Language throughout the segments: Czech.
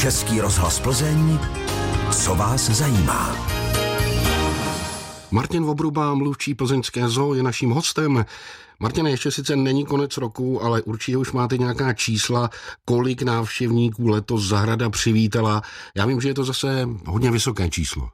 Český rozhlas Plzeň, co vás zajímá. Martin Vobruba, mluvčí plzeňské zoo, je naším hostem. Martin, ještě sice není konec roku, ale určitě už máte nějaká čísla, kolik návštěvníků letos zahrada přivítala. Já vím, že je to zase hodně vysoké číslo.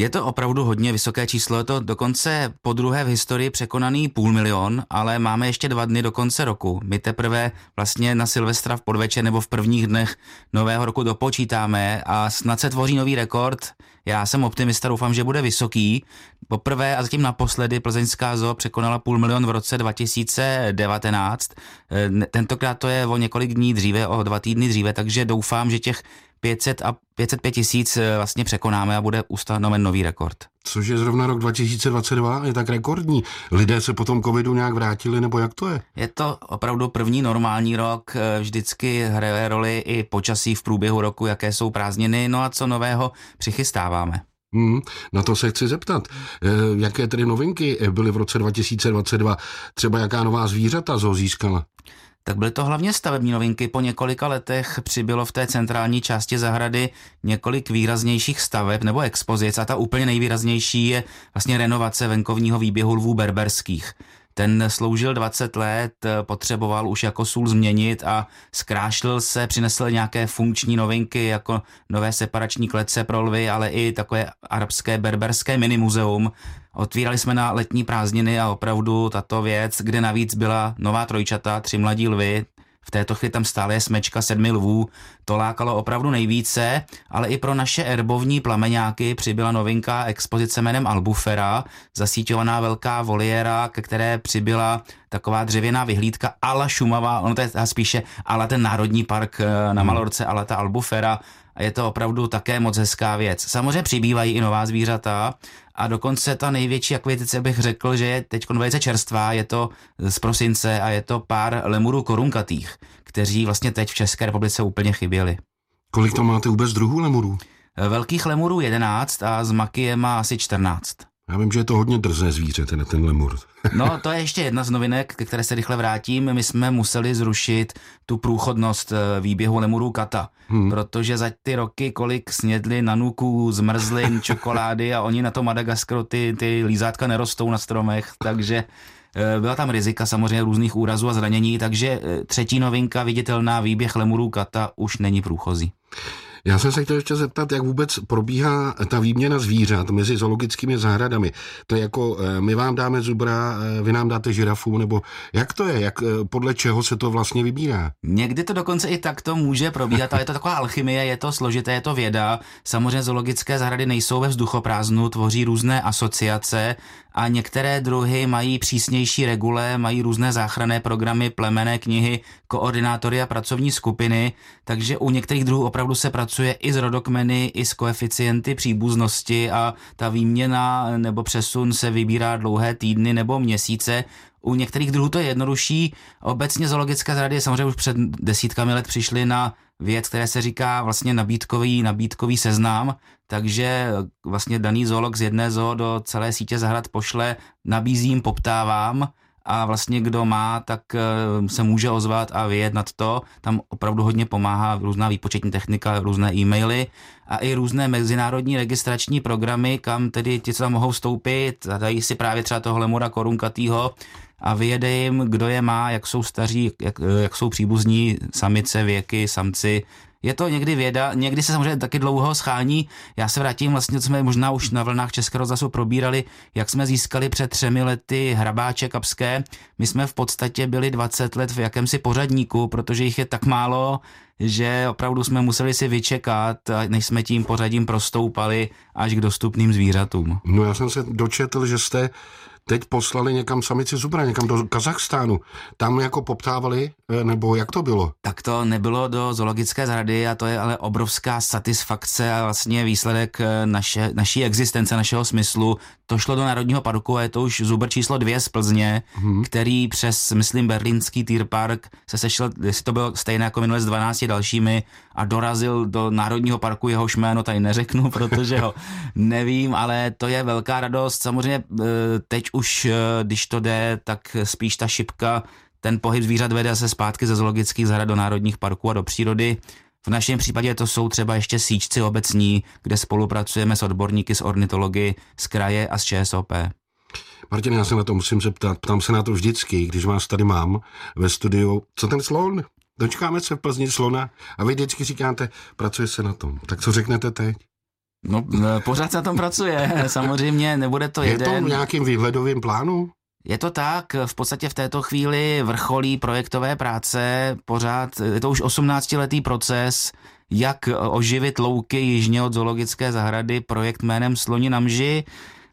Je to opravdu hodně vysoké číslo, je to dokonce po druhé v historii překonaný půl milion, ale máme ještě dva dny do konce roku. My teprve vlastně na Silvestra v podvečer nebo v prvních dnech nového roku dopočítáme a snad se tvoří nový rekord. Já jsem optimista, doufám, že bude vysoký. Poprvé a zatím naposledy plzeňská zoo překonala půl milion v roce 2019. Tentokrát to je o několik dní dříve, o dva týdny dříve, takže doufám, že těch 500 a 505 tisíc eh, vlastně překonáme a bude ustanoven nový rekord. Což je zrovna rok 2022, je tak rekordní. Lidé se potom covidu nějak vrátili, nebo jak to je? Je to opravdu první normální rok, eh, vždycky hraje roli i počasí v průběhu roku, jaké jsou prázdniny, no a co nového přichystáváme. Hmm, na to se chci zeptat. E, jaké tedy novinky byly v roce 2022? Třeba jaká nová zvířata zo získala? Tak byly to hlavně stavební novinky. Po několika letech přibylo v té centrální části zahrady několik výraznějších staveb nebo expozic a ta úplně nejvýraznější je vlastně renovace venkovního výběhu lvů berberských. Ten sloužil 20 let, potřeboval už jako sůl změnit a zkrášlil se, přinesl nějaké funkční novinky jako nové separační klece pro lvy, ale i takové arabské berberské mini muzeum. Otvírali jsme na letní prázdniny a opravdu tato věc, kde navíc byla nová trojčata, tři mladí lvy, v této chvíli tam stále je smečka sedmi lvů, to lákalo opravdu nejvíce, ale i pro naše erbovní plameňáky přibyla novinka expozice jménem Albufera, zasíťovaná velká voliéra, ke které přibyla taková dřevěná vyhlídka ala Šumava, ono to je spíše ala ten národní park eh, na hmm. Malorce, ala ta Albufera, a je to opravdu také moc hezká věc. Samozřejmě přibývají i nová zvířata a dokonce ta největší akvizice bych řekl, že je teď velice čerstvá, je to z prosince a je to pár lemurů korunkatých, kteří vlastně teď v České republice úplně chyběli. Kolik tam máte vůbec druhů lemurů? Velkých lemurů 11 a z maky je má asi 14. Já vím, že je to hodně drzé zvíře, ten, ten lemur. no, to je ještě jedna z novinek, ke které se rychle vrátím. My jsme museli zrušit tu průchodnost eh, výběhu lemurů kata, hmm. protože za ty roky, kolik snědli nanuků, zmrzlin, čokolády a oni na to Madagaskaru ty, ty lízátka nerostou na stromech, takže eh, byla tam rizika samozřejmě různých úrazů a zranění, takže eh, třetí novinka, viditelná výběh lemurů kata, už není průchozí. Já jsem se chtěl ještě zeptat, jak vůbec probíhá ta výměna zvířat mezi zoologickými zahradami. To je jako, eh, my vám dáme zubra, eh, vy nám dáte žirafu, nebo jak to je, jak, eh, podle čeho se to vlastně vybírá? Někdy to dokonce i takto může probíhat, ale je to taková alchymie, je to složité, je to věda. Samozřejmě zoologické zahrady nejsou ve vzduchoprázdnu, tvoří různé asociace a některé druhy mají přísnější regule, mají různé záchranné programy, plemené knihy, koordinátory a pracovní skupiny, takže u některých druhů opravdu se pracuje i s rodokmeny, i s koeficienty příbuznosti a ta výměna nebo přesun se vybírá dlouhé týdny nebo měsíce. U některých druhů to je jednodušší. Obecně zoologické zahrady samozřejmě už před desítkami let přišly na věc, které se říká vlastně nabídkový, nabídkový seznam, takže vlastně daný zoolog z jedné zoo do celé sítě zahrad pošle, nabízím, poptávám a vlastně kdo má, tak eh, se může ozvat a vyjednat to. Tam opravdu hodně pomáhá různá výpočetní technika, různé e-maily a i různé mezinárodní registrační programy, kam tedy ti, co tam mohou vstoupit, dají si právě třeba toho lemura korunkatýho a vyjede jim, kdo je má, jak jsou staří, jak, jak jsou příbuzní, samice, věky, samci, je to někdy věda, někdy se samozřejmě taky dlouho schání. Já se vrátím vlastně, co jsme možná už na vlnách Českého rozhlasu probírali, jak jsme získali před třemi lety hrabáče kapské. My jsme v podstatě byli 20 let v jakémsi pořadníku, protože jich je tak málo, že opravdu jsme museli si vyčekat, než jsme tím pořadím prostoupali až k dostupným zvířatům. No já jsem se dočetl, že jste teď poslali někam samici zubra, někam do Kazachstánu. Tam jako poptávali, nebo jak to bylo? Tak to nebylo do zoologické zahrady a to je ale obrovská satisfakce a vlastně výsledek eh, naše, naší existence, našeho smyslu. To šlo do Národního parku a je to už zubr číslo dvě z Plzně, hmm. který přes, myslím, berlínský Týr Park se sešel, jestli to bylo stejné jako minule s 12 dalšími a dorazil do Národního parku, jehož jméno tady neřeknu, protože ho nevím, ale to je velká radost. Samozřejmě eh, teď už, eh, když to jde, tak spíš ta šipka, ten pohyb zvířat vede se zpátky ze zoologických zahrad do národních parků a do přírody. V našem případě to jsou třeba ještě síčci obecní, kde spolupracujeme s odborníky z ornitology, z kraje a z ČSOP. Martin, já se na to musím zeptat, ptám se na to vždycky, když vás tady mám ve studiu, co ten slon? Dočkáme se v Plzni slona a vy vždycky říkáte, pracuje se na tom. Tak co řeknete teď? No, pořád se na tom pracuje, samozřejmě, nebude to Je jeden. to v nějakým výhledovým plánu? Je to tak, v podstatě v této chvíli vrcholí projektové práce, pořád, je to už 18-letý proces, jak oživit louky jižně od zoologické zahrady, projekt jménem Sloni na mži,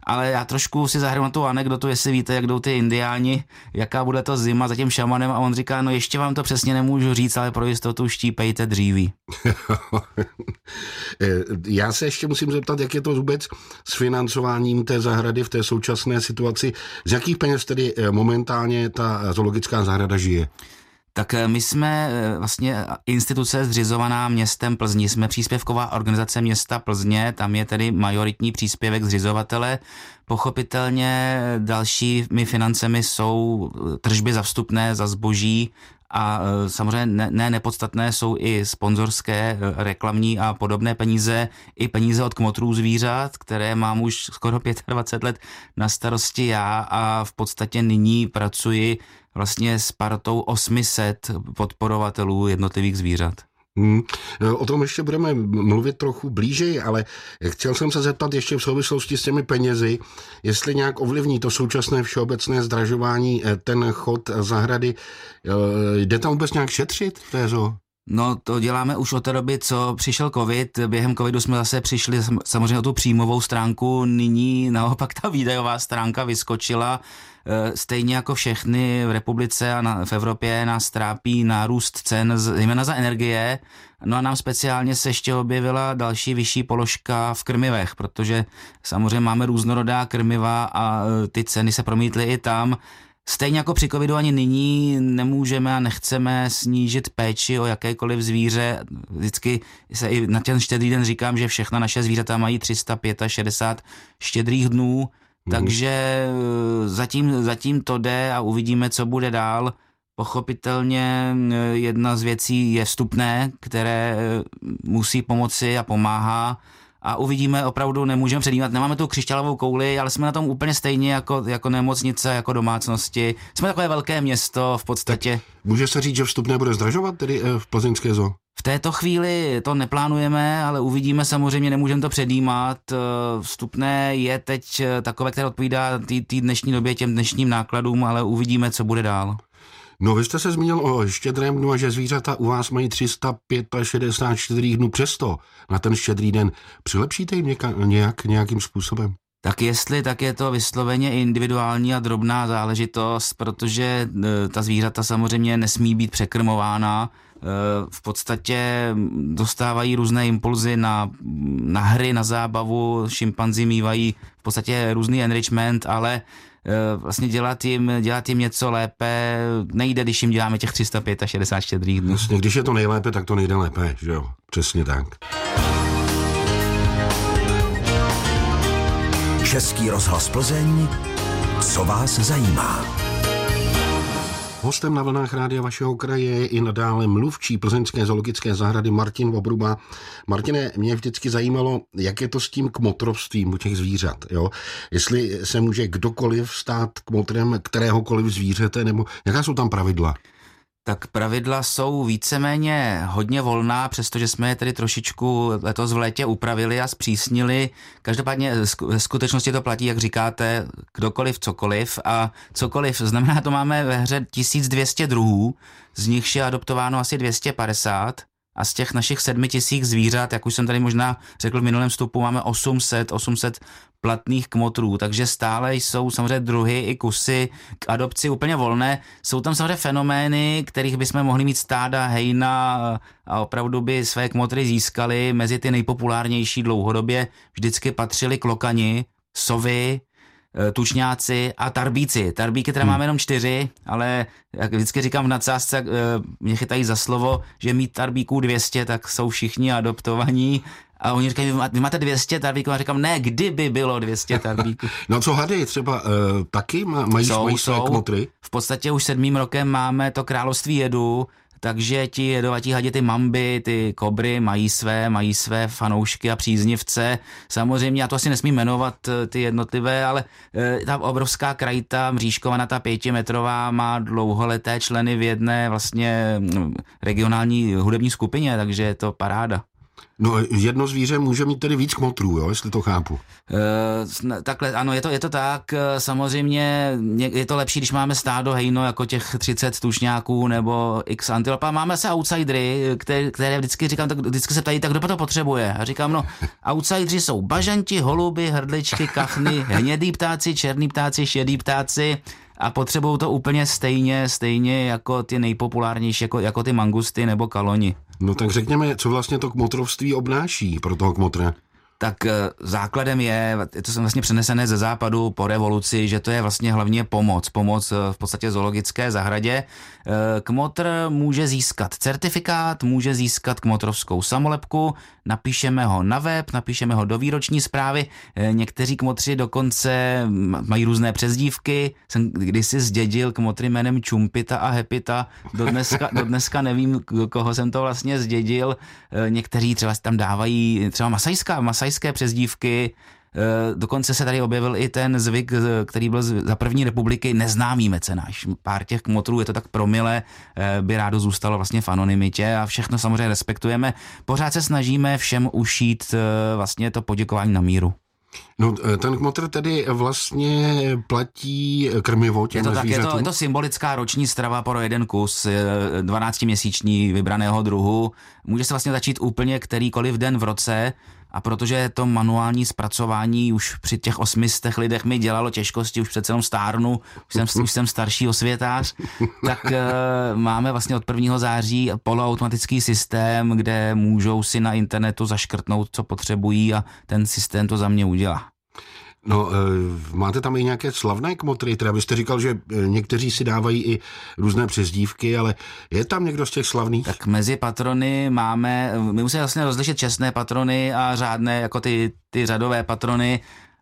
ale já trošku si zahraju na tu anekdotu, jestli víte, jak jdou ty indiáni, jaká bude to zima za tím šamanem a on říká, no ještě vám to přesně nemůžu říct, ale pro jistotu štípejte dříví. Já se ještě musím zeptat, jak je to vůbec s financováním té zahrady v té současné situaci. Z jakých peněz tedy eh, momentálně ta zoologická zahrada žije? Tak eh, my jsme eh, vlastně instituce zřizovaná městem Plzni, jsme příspěvková organizace města Plzně, tam je tedy majoritní příspěvek zřizovatele. Pochopitelně dalšími financemi jsou tržby za vstupné, za zboží a samozřejmě ne, ne nepodstatné jsou i sponzorské, reklamní a podobné peníze, i peníze od kmotrů zvířat, které mám už skoro 25 let na starosti já a v podstatě nyní pracuji vlastně s partou 800 podporovatelů jednotlivých zvířat. Hmm. O tom ještě budeme mluvit trochu blíže, ale chtěl jsem se zeptat ještě v souvislosti s těmi penězi, jestli nějak ovlivní to současné všeobecné zdražování eh, ten chod zahrady. Eh, jde tam vůbec nějak šetřit v té zoo? No to děláme už od té doby, co přišel covid. Během covidu jsme zase přišli samozřejmě o tu příjmovou stránku, nyní naopak ta výdajová stránka vyskočila. Eh, stejně jako všechny v republice a na, v Evropě nás trápí nárůst cen, zejména za energie. No a nám speciálně se ještě objevila další vyšší položka v krmivech, protože samozřejmě máme různorodá krmiva a eh, ty ceny se promítly i tam. Stejně jako při covidu ani nyní nemůžeme a nechceme snížit péči o jakékoliv zvíře. Vždycky se i na ten štědrý den říkám, že všechna naše zvířata mají 365 štědrých dnů, mm. takže eh, zatím, zatím to jde a uvidíme, co bude dál. Pochopitelně eh, jedna z věcí je vstupné, které eh, musí pomoci a pomáhá a uvidíme, opravdu nemůžeme předjímat, nemáme tu křišťálovou kouli, ale jsme na tom úplně stejně jako, jako nemocnice, jako domácnosti. Jsme takové velké město v podstatě. Tak může se říct, že vstupné bude zdražovat tedy eh, v plzeňské zoo? V této chvíli to neplánujeme, ale uvidíme samozřejmě, nemůžeme to předjímat. Eh, vstupné je teď eh, takové, které odpovídá té dnešní době, těm dnešním nákladům, ale uvidíme, co bude dál. No vy jste se zmínil o štědrém dnu a že zvířata u vás mají 364 dnů přesto na ten štědrý den. Přilepšíte jim něka, nějak, nějakým způsobem? Tak jestli, tak je to vysloveně individuální a drobná záležitost, protože e, ta zvířata samozřejmě nesmí být překrmována. E, v podstatě dostávají různé impulzy na, na hry, na zábavu, šimpanzi mývají v podstatě různý enrichment, ale vlastně dělat jim, dělat jim něco lépe nejde, když jim děláme těch 365 štědrých dnů. Vlastně, když je to nejlépe, tak to nejde lépe, že jo? Přesně tak. Český rozhlas Plzeň, co vás zajímá? Hostem na vlnách rádia vašeho kraje je i nadále mluvčí plzeňské zoologické zahrady Martin Vobruba. Martine, mě vždycky zajímalo, jak je to s tím kmotrovstvím u těch zvířat. Jo? Jestli se může kdokoliv stát kmotrem kteréhokoliv zvířete, nebo jaká jsou tam pravidla? Tak pravidla jsou víceméně hodně volná, přestože jsme je tedy trošičku letos v létě upravili a zpřísnili. Každopádně ve skutečnosti to platí, jak říkáte, kdokoliv, cokoliv a cokoliv. Znamená, to máme ve hře 1200 druhů, z nichž je adoptováno asi 250 a z těch našich sedmi tisíc zvířat, jak už jsem tady možná řekl v minulém vstupu, máme 800, 800 platných kmotrů, takže stále jsou samozřejmě druhy i kusy k adopci úplně volné. Jsou tam samozřejmě fenomény, kterých bychom mohli mít stáda hejna a opravdu by své kmotry získali. Mezi ty nejpopulárnější dlouhodobě vždycky patřili klokani, sovy, tučňáci a tarbíci. Tarbíky teda hmm. máme jenom čtyři, ale jak vždycky říkám v nadsázce, eh, mě chytají za slovo, že mít tarbíků 200, tak jsou všichni adoptovaní a oni říkají, vy máte 200 tarbíků? A říkám, ne, kdyby bylo 200 tarbíků. no co hady, třeba uh, taky mají, jsou, mají své? V podstatě už sedmým rokem máme to království jedu, takže ti jedovatí hadi, ty mamby, ty kobry mají své, mají své fanoušky a příznivce. Samozřejmě, já to asi nesmím jmenovat eh, ty jednotlivé, ale eh, ta obrovská krajita mřížkovaná, ta pětimetrová, má dlouholeté členy v jedné vlastně mm, regionální hudební skupině, takže je to paráda. No jedno zvíře může mít tedy víc kmotrů, jo, jestli to chápu. E, takhle, ano, je to, je to tak. Eh, samozřejmě je to lepší, když máme stádo hejno jako těch 30 tušňáků nebo x antilop. A máme se outsidery, které, které vždycky říkám, tak vždycky se ptají, tak kdo to potřebuje? A říkám, no, outsideri jsou bažanti, holuby, hrdličky, kachny, hnědý ptáci, černý ptáci, šedý ptáci a potřebují to úplně stejně, stejně jako ty nejpopulárnější, jako, jako ty mangusty nebo kaloni. No tak řekněme, co vlastně to kmotrovství obnáší pro toho kmotra? Tak eh, základem je, je to vlastně přenesené ze západu po revoluci, že to je vlastně hlavně pomoc. Pomoc eh, v podstatě zoologické zahradě. Eh, kmotr může získat certifikát, může získat kmotrovskou samolepku, napíšeme ho na web, napíšeme ho do výroční zprávy. Někteří kmotři dokonce mají různé přezdívky. Jsem kdysi zdědil kmotry jménem Čumpita a Hepita. Do dneska, do dneska nevím, koho jsem to vlastně zdědil. Někteří třeba tam dávají třeba masajská, masajská masajské přezdívky, eh, Dokonce se tady objevil i ten zvyk, který byl za první republiky neznámý mecenáš. Pár těch kmotrů je to tak promile, eh, by rádo zůstalo vlastně v anonymitě a všechno samozřejmě respektujeme. Pořád se snažíme všem ušít eh, vlastně to poděkování na míru. No, ten kmotr tedy vlastně platí krmivo těm je to, tak, je, to, je to symbolická roční strava pro jeden kus 12-měsíční vybraného druhu. Může se vlastně začít úplně kterýkoliv den v roce a protože to manuální zpracování už při těch osmistech lidech mi dělalo těžkosti, už přece jenom stárnu, už jsem, už jsem starší osvětář, tak uh, máme vlastně od 1. září poloautomatický systém, kde můžou si na internetu zaškrtnout, co potřebují a ten systém to za mě udělá. No, e, máte tam i nějaké slavné kmotry, teda byste říkal, že e, někteří si dávají i různé přezdívky, ale je tam někdo z těch slavných? Tak mezi patrony máme, my musíme vlastně rozlišit čestné patrony a řádné, jako ty, ty řadové patrony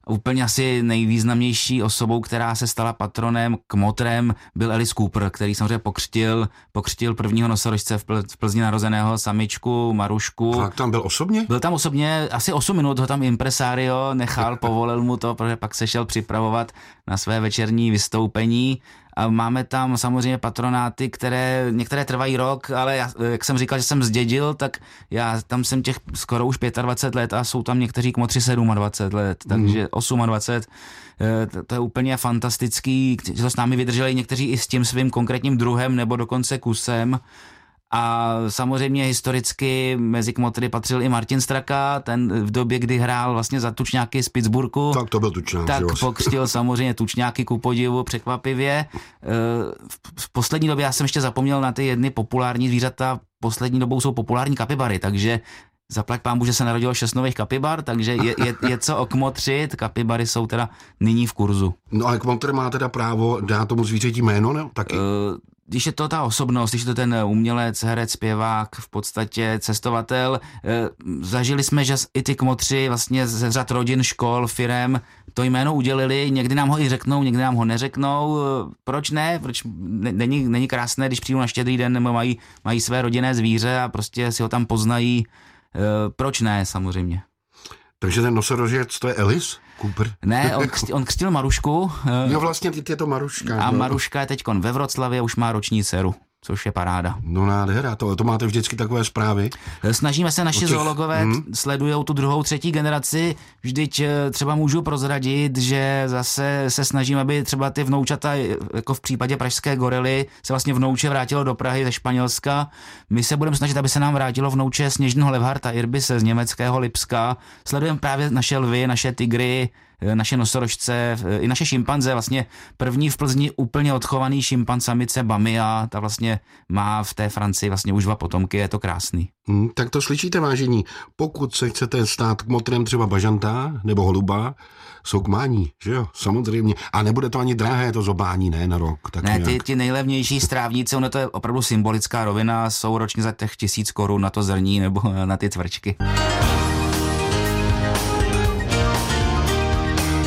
Úplně asi nejvýznamnější osobou, která se stala patronem, kmotrem, byl Alice Cooper, který samozřejmě pokřtil, pokřtil prvního nosorožce v, Pl- v Plzni narozeného samičku Marušku. A tam byl osobně? Byl tam osobně, asi 8 minut ho tam impresario nechal, povolil mu to, protože pak se šel připravovat na své večerní vystoupení a máme tam samozřejmě patronáty, které některé trvají rok, ale já, jak jsem říkal, že jsem zdědil, tak já tam jsem těch skoro už 25 let a jsou tam někteří kmotři 27 let, takže mm. 28 to, to je úplně fantastický, že to s námi vydrželi někteří i s tím svým konkrétním druhem nebo dokonce kusem a samozřejmě historicky mezi kmotry patřil i Martin Straka, ten v době, kdy hrál vlastně za tučňáky z Pittsburghu. Tak to byl tučňák. Tak pokřtil samozřejmě tučňáky ku podivu překvapivě. E, v poslední době já jsem ještě zapomněl na ty jedny populární zvířata, poslední dobou jsou populární kapibary, takže Zaplať pán že se narodilo šest nových kapibar, takže je, je, je co okmotřit, kapibary jsou teda nyní v kurzu. No a kmotr má teda právo dát tomu zvířeti jméno, ne? Taky? Uh, když je to ta osobnost, když je to ten umělec, herec, zpěvák, v podstatě cestovatel, eh, zažili jsme, že i ty kmotři vlastně ze řad rodin, škol, firem to jméno udělili, někdy nám ho i řeknou, někdy nám ho neřeknou. Eh, proč ne? Proč není, není krásné, když přijdu na štědrý den nebo mají, mají své rodinné zvíře a prostě si ho tam poznají. Eh, proč ne, samozřejmě. Takže ten nosorožec, to je Elis? Cooper? Ne, on, křtil, on křtil Marušku. Jo, vlastně ty je to Maruška. A no. Maruška je teď ve Vroclavě, už má roční dceru což je paráda. No nádhera, to, to máte vždycky takové zprávy. Snažíme se, naši těch... zoologové hmm. sledují tu druhou, třetí generaci, vždyť eh, třeba můžu prozradit, že zase se snažíme, aby třeba ty vnoučata, jako v případě pražské gorily, se vlastně vnouče vrátilo do Prahy ze Španělska. My se budeme snažit, aby se nám vrátilo vnouče Sněžného Levharta Irbise z německého Lipska. Sledujeme právě naše lvy, naše tygry, Eh, naše nosorožce, eh, i naše šimpanze, vlastně první v Plzni úplně odchovaný šimpan samice Bamia, ta vlastně má v té Francii vlastně už dva potomky, je to krásný. Hmm, tak to slyšíte, vážení. Pokud se chcete stát kmotrem třeba bažanta nebo holuba, jsou kmání, že jo, samozřejmě. A nebude to ani drahé, to zobání, ne, na rok. Tak ne, ty, ty nejlevnější strávníci, ono to je opravdu symbolická rovina, jsou ročně za těch tisíc korun na to zrní nebo na ty tvrčky.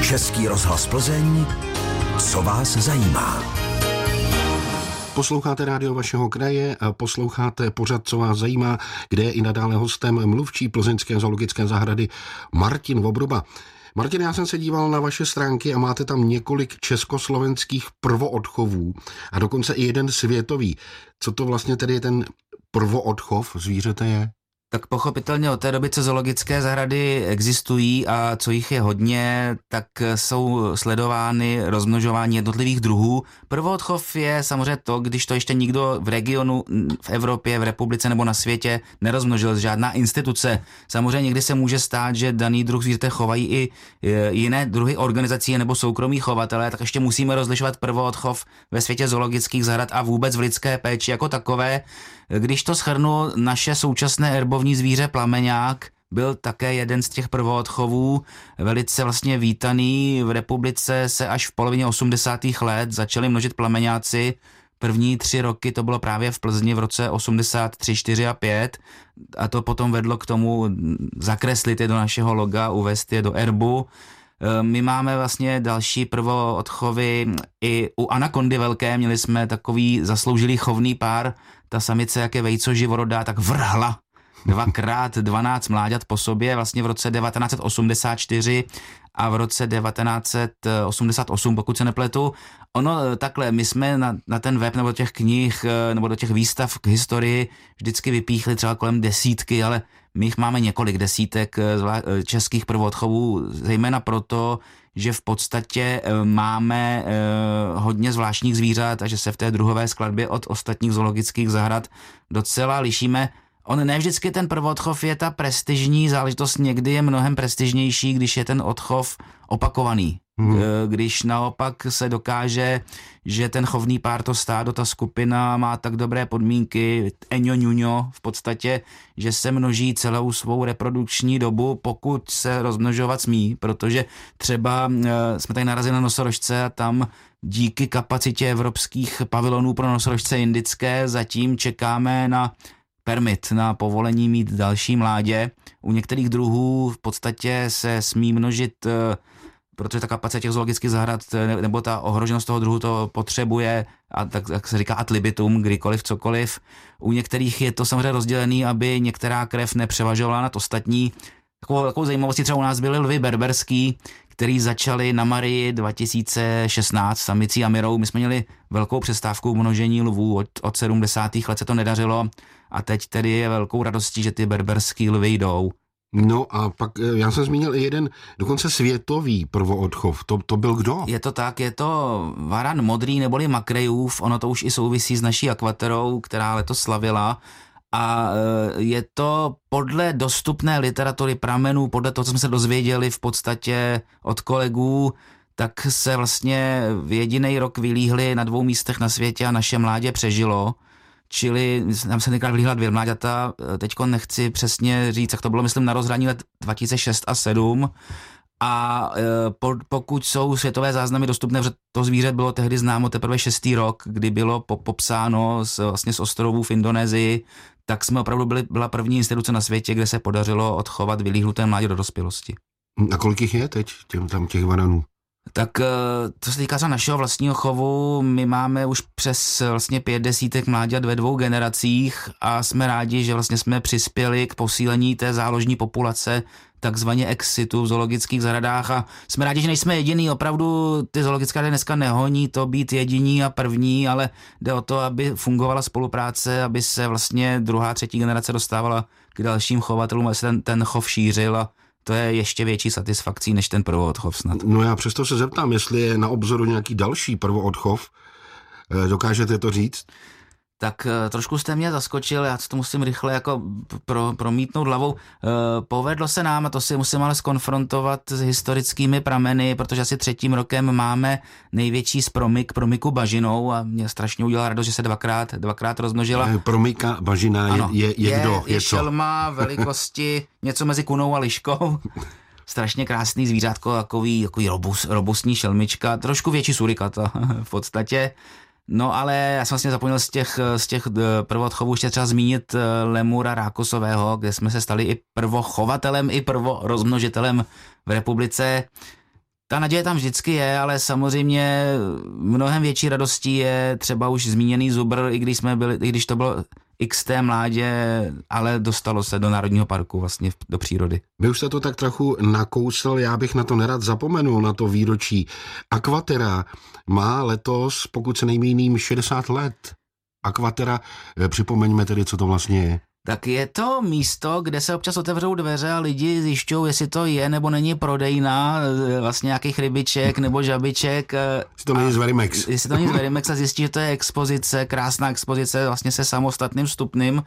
Český rozhlas Plzeň, co vás zajímá. Posloucháte rádio vašeho kraje, posloucháte pořad, co vás zajímá, kde je i nadále hostem mluvčí plzeňské zoologické zahrady Martin Vobruba. Martin, já jsem se díval na vaše stránky a máte tam několik československých prvoodchovů a dokonce i jeden světový. Co to vlastně tedy je ten prvoodchov zvířete je? Tak pochopitelně od té doby, co zoologické zahrady existují a co jich je hodně, tak jsou sledovány rozmnožování jednotlivých druhů. Prvoodchov je samozřejmě to, když to ještě nikdo v regionu, v Evropě, v republice nebo na světě nerozmnožil, žádná instituce. Samozřejmě někdy se může stát, že daný druh zvířete chovají i e, jiné druhy organizací nebo soukromí chovatele, tak ještě musíme rozlišovat prvoodchov ve světě zoologických zahrad a vůbec v lidské péči jako takové. Když to schrnu, naše současné erbovní zvíře plameňák byl také jeden z těch prvoodchovů, velice vlastně vítaný. V republice se až v polovině 80. let začali množit plameňáci. První tři roky to bylo právě v Plzni v roce 83, 4 a 5 a to potom vedlo k tomu zakreslit je do našeho loga, uvést je do erbu. Eh, my máme vlastně další prvoodchovy i u anakondy velké, měli jsme takový zasloužilý chovný pár, ta samice, jak je vejco živorodá, tak vrhla dvakrát 12 mláďat po sobě, vlastně v roce 1984 a v roce 1988, pokud se nepletu. Ono eh, takhle, my jsme na, na ten web nebo do těch knih eh, nebo do těch výstav k historii vždycky vypíchli třeba kolem desítky, ale my jich máme několik desítek eh, českých prvodchovů, zejména proto, že v podstatě máme hodně zvláštních zvířat a že se v té druhové skladbě od ostatních zoologických zahrad docela lišíme. On ne vždycky ten prvodchov je ta prestižní záležitost, někdy je mnohem prestižnější, když je ten odchov opakovaný. Hmm. Když naopak se dokáže, že ten chovný pár, to stádo, ta skupina má tak dobré podmínky, eňo ňuňo v podstatě, že se množí celou svou reprodukční dobu, pokud se rozmnožovat smí, protože třeba e, jsme tady narazili na nosorožce a tam díky kapacitě evropských pavilonů pro nosorožce indické zatím čekáme na permit na povolení mít další mládě. U některých druhů v podstatě se smí množit, eh, protože ta kapacita těch zoologických zahrad eh, nebo ta ohroženost toho druhu to potřebuje, a tak, tak se říká ad libitum, kdykoliv, cokoliv. U některých je to samozřejmě rozdělený, aby některá krev nepřevažovala nad ostatní. Takovou, takovou zajímavostí třeba u nás byly lvy berberský, který začali na Marii 2016 samicí a Mirou. My jsme měli velkou přestávku množení lvů, od, od 70. let se to nedařilo a teď tedy je velkou radostí, že ty berberský lvy jdou. No a pak eh, já jsem zmínil i jeden dokonce světový prvoodchov. To, to byl kdo? Je to tak, je to varan modrý neboli makrejův, ono to už i souvisí s naší akvaterou, která letos slavila a eh, je to podle dostupné literatury pramenů, podle toho, co jsme se dozvěděli v podstatě od kolegů, tak se vlastně v jediný rok vylíhli na dvou místech na světě a naše mládě přežilo. Čili nám se tenkrát vylíhla dvě mláďata, teďko nechci přesně říct, jak to bylo, myslím, na rozhraní let 2006 a 7. A e, po, pokud jsou světové záznamy dostupné, že to zvíře bylo tehdy známo teprve šestý rok, kdy bylo po, popsáno z, vlastně z ostrovů v Indonésii, tak jsme opravdu byli, byla první instituce na světě, kde se podařilo odchovat vylíhnuté mládě do dospělosti. A kolik jich je teď, těm, tam těch bananů? Tak co se týká našeho vlastního chovu, my máme už přes vlastně pět desítek mláďat ve dvou generacích a jsme rádi, že vlastně jsme přispěli k posílení té záložní populace takzvaně exitu v zoologických zahradách a jsme rádi, že nejsme jediný, opravdu ty zoologické zahrady dneska nehoní to být jediní a první, ale jde o to, aby fungovala spolupráce, aby se vlastně druhá, třetí generace dostávala k dalším chovatelům, aby se ten, ten chov šířil a to je ještě větší satisfakcí než ten prvoodchov snad. No já přesto se zeptám, jestli je na obzoru nějaký další prvoodchov. Eh, dokážete to říct? Tak eh, trošku jste mě zaskočil, já to musím rychle jako pro, promítnout hlavou. E, povedlo se nám, a to si musím ale skonfrontovat s historickými prameny, protože asi třetím rokem máme největší spromik promiku bažinou a mě strašně udělala radost, že se dvakrát, dvakrát rozmnožila. E, promika bažina je, je, je, je kdo? Je, je šelma velikosti něco mezi kunou a liškou strašně krásný zvířátko, takový, takový robust, robustní šelmička, trošku větší surikata v podstatě. No ale já jsem vlastně zapomněl z těch, z těch eh, prvodchovů ještě třeba zmínit eh, Lemura Rákosového, kde jsme se stali i prvochovatelem, i prvorozmnožitelem v republice. Ta naděje tam vždycky je, ale samozřejmě mnohem větší radostí je třeba už zmíněný Zubr, i když, jsme byli, i když to bylo XT mládě, ale dostalo se do Národního parku, vlastně do přírody. Vy už jste to tak trochu nakousl, já bych na to nerad zapomenul, na to výročí. Aquatera má letos, pokud se nejmíním, 60 let. Aquatera, eh, připomeňme tedy, co to vlastně je. Tak je to místo, kde se občas otevřou dveře a lidi zjišťují, jestli to je nebo není prodejná, eh, vlastně nějakých rybiček nebo žabiček. Eh, jestli to není z Verimex. Jestli to není z Verimex a zjistí, že to je expozice, krásná expozice vlastně se samostatným vstupným.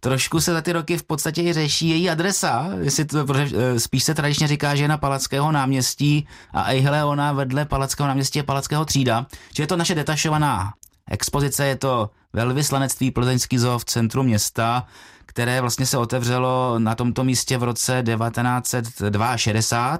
Trošku se za ty roky v podstatě i řeší její adresa, jestli to, eh, spíš se tradičně říká, že je na Palackého náměstí a ejhle, ona vedle Palackého náměstí je Palackého třída, že je to naše detašovaná expozice, je to velvyslanectví Plzeňský zoo v centru města, které vlastně se otevřelo na tomto místě v roce 1962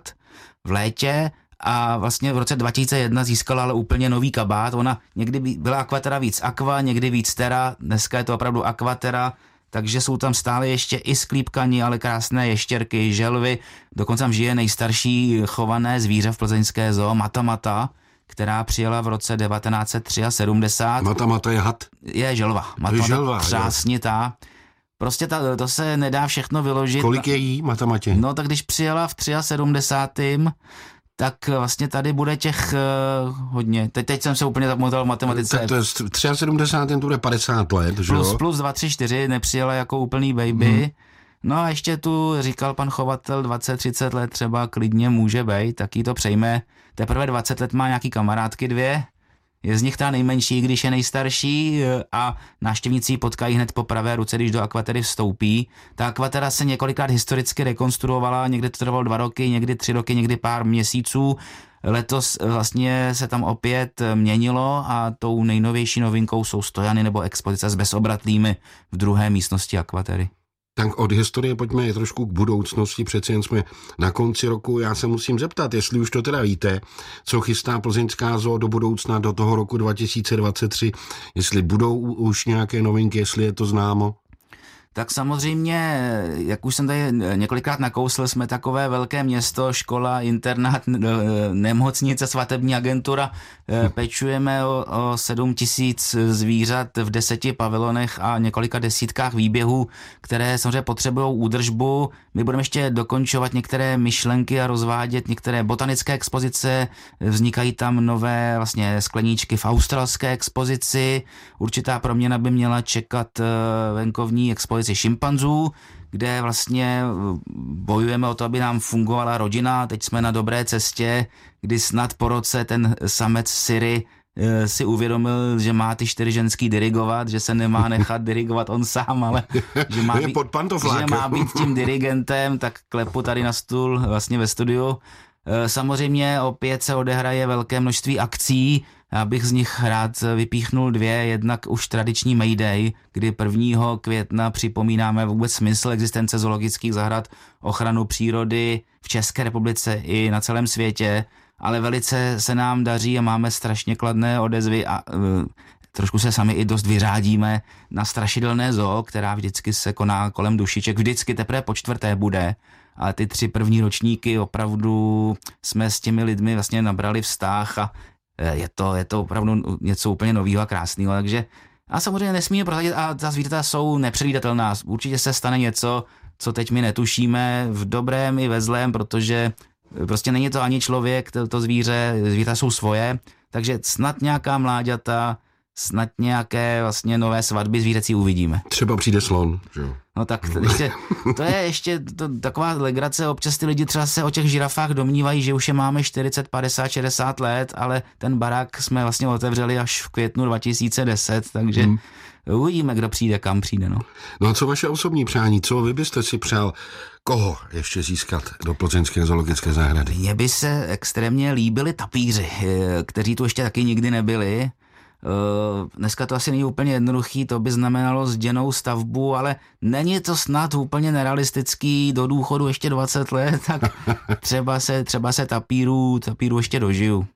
v létě a vlastně v roce 2001 získala ale úplně nový kabát. Ona někdy byla Aquatera víc Aqua, někdy víc Terra, dneska je to opravdu Aquatera, takže jsou tam stále ještě i sklípkaní, ale krásné ještěrky, želvy. Dokonce tam žije nejstarší chované zvíře v plzeňské zoo, Matamata, která přijela v roce 1973. Matamata je had? Je želva. Matamata je želva. Přásnitá. Prostě ta, to se nedá všechno vyložit. Kolik je jí Matamatě? No tak když přijela v 73 tak vlastně tady bude těch uh, hodně. Teď, teď jsem se úplně zamotal v matematice. Tak to je v 73. to bude 50 let, že Plus, plus 2, 3, 4 nepřijela jako úplný baby. Hmm. No a ještě tu říkal pan chovatel 20-30 let třeba klidně může být, tak jí to přejme. Teprve 20 let má nějaký kamarádky dvě, je z nich ta nejmenší, když je nejstarší e, a návštěvníci ji potkají hned po pravé ruce, když do akvatery vstoupí. Ta akvatera se několikrát historicky rekonstruovala, někdy to trvalo dva roky, někdy tři roky, někdy pár měsíců. Letos vlastně se tam opět měnilo a tou nejnovější novinkou jsou stojany nebo expozice s bezobratlými v druhé místnosti akvatery. Tak od historie pojďme trošku k budoucnosti, přeci jen jsme na konci roku. Já se musím zeptat, jestli už to teda víte, co chystá plzeňská zoo do budoucna, do toho roku 2023, jestli budou už nějaké novinky, jestli je to známo. Tak samozřejmě, jak už jsem tady několikrát nakousl, jsme takové velké město, škola, internát, nemocnice, svatební agentura. Eh, pečujeme o, o 7 tisíc zvířat v deseti pavilonech a několika desítkách výběhů, které samozřejmě potřebují údržbu. My budeme ještě dokončovat některé myšlenky a rozvádět některé botanické expozice. Vznikají tam nové vlastně skleníčky v australské expozici. Určitá proměna by měla čekat eh, venkovní expozici expozici šimpanzů, kde vlastně eh, bojujeme o to, aby nám fungovala rodina. Teď jsme na dobré cestě, kdy snad po roce ten samec Siri eh, si uvědomil, že má ty čtyři ženský dirigovat, že se nemá nechat dirigovat on sám, ale že má, být, že má být tím dirigentem, tak klepu tady na stůl vlastně ve studiu. Eh, samozřejmě opět se odehraje velké množství akcí, já bych z nich rád vypíchnul dvě, jednak už tradiční Mayday, kdy 1. května připomínáme vůbec smysl existence zoologických zahrad, ochranu přírody v České republice i na celém světě, ale velice se nám daří a máme strašně kladné odezvy a uh, trošku se sami i dost vyřádíme na strašidelné zoo, která vždycky se koná kolem dušiček, vždycky teprve po čtvrté bude, ale ty tři první ročníky opravdu jsme s těmi lidmi vlastně nabrali vztah a je to, je to opravdu něco úplně nového a krásného, takže a samozřejmě nesmíme prozradit a ta zvířata jsou nepředvídatelná. Určitě se stane něco, co teď my netušíme v dobrém i ve zlém, protože prostě není to ani člověk, to, to zvíře, zvířata jsou svoje, takže snad nějaká mláďata snad nějaké vlastně nové svatby zvířecí uvidíme. Třeba přijde slon, že jo? No tak to, ještě, to je ještě to, taková legrace, občas ty lidi třeba se o těch žirafách domnívají, že už je máme 40, 50, 60 let, ale ten barák jsme vlastně otevřeli až v květnu 2010, takže hmm. uvidíme, kdo přijde, kam přijde. No. no a co vaše osobní přání, co vy byste si přál, koho ještě získat do Plzeňské zoologické zahrady? Mně by se extrémně líbili tapíři, eh, kteří tu ještě taky nikdy nebyli, dneska to asi není úplně jednoduchý, to by znamenalo zděnou stavbu, ale není to snad úplně nerealistický do důchodu ještě 20 let, tak třeba se, třeba se tapíru, tapíru ještě dožiju.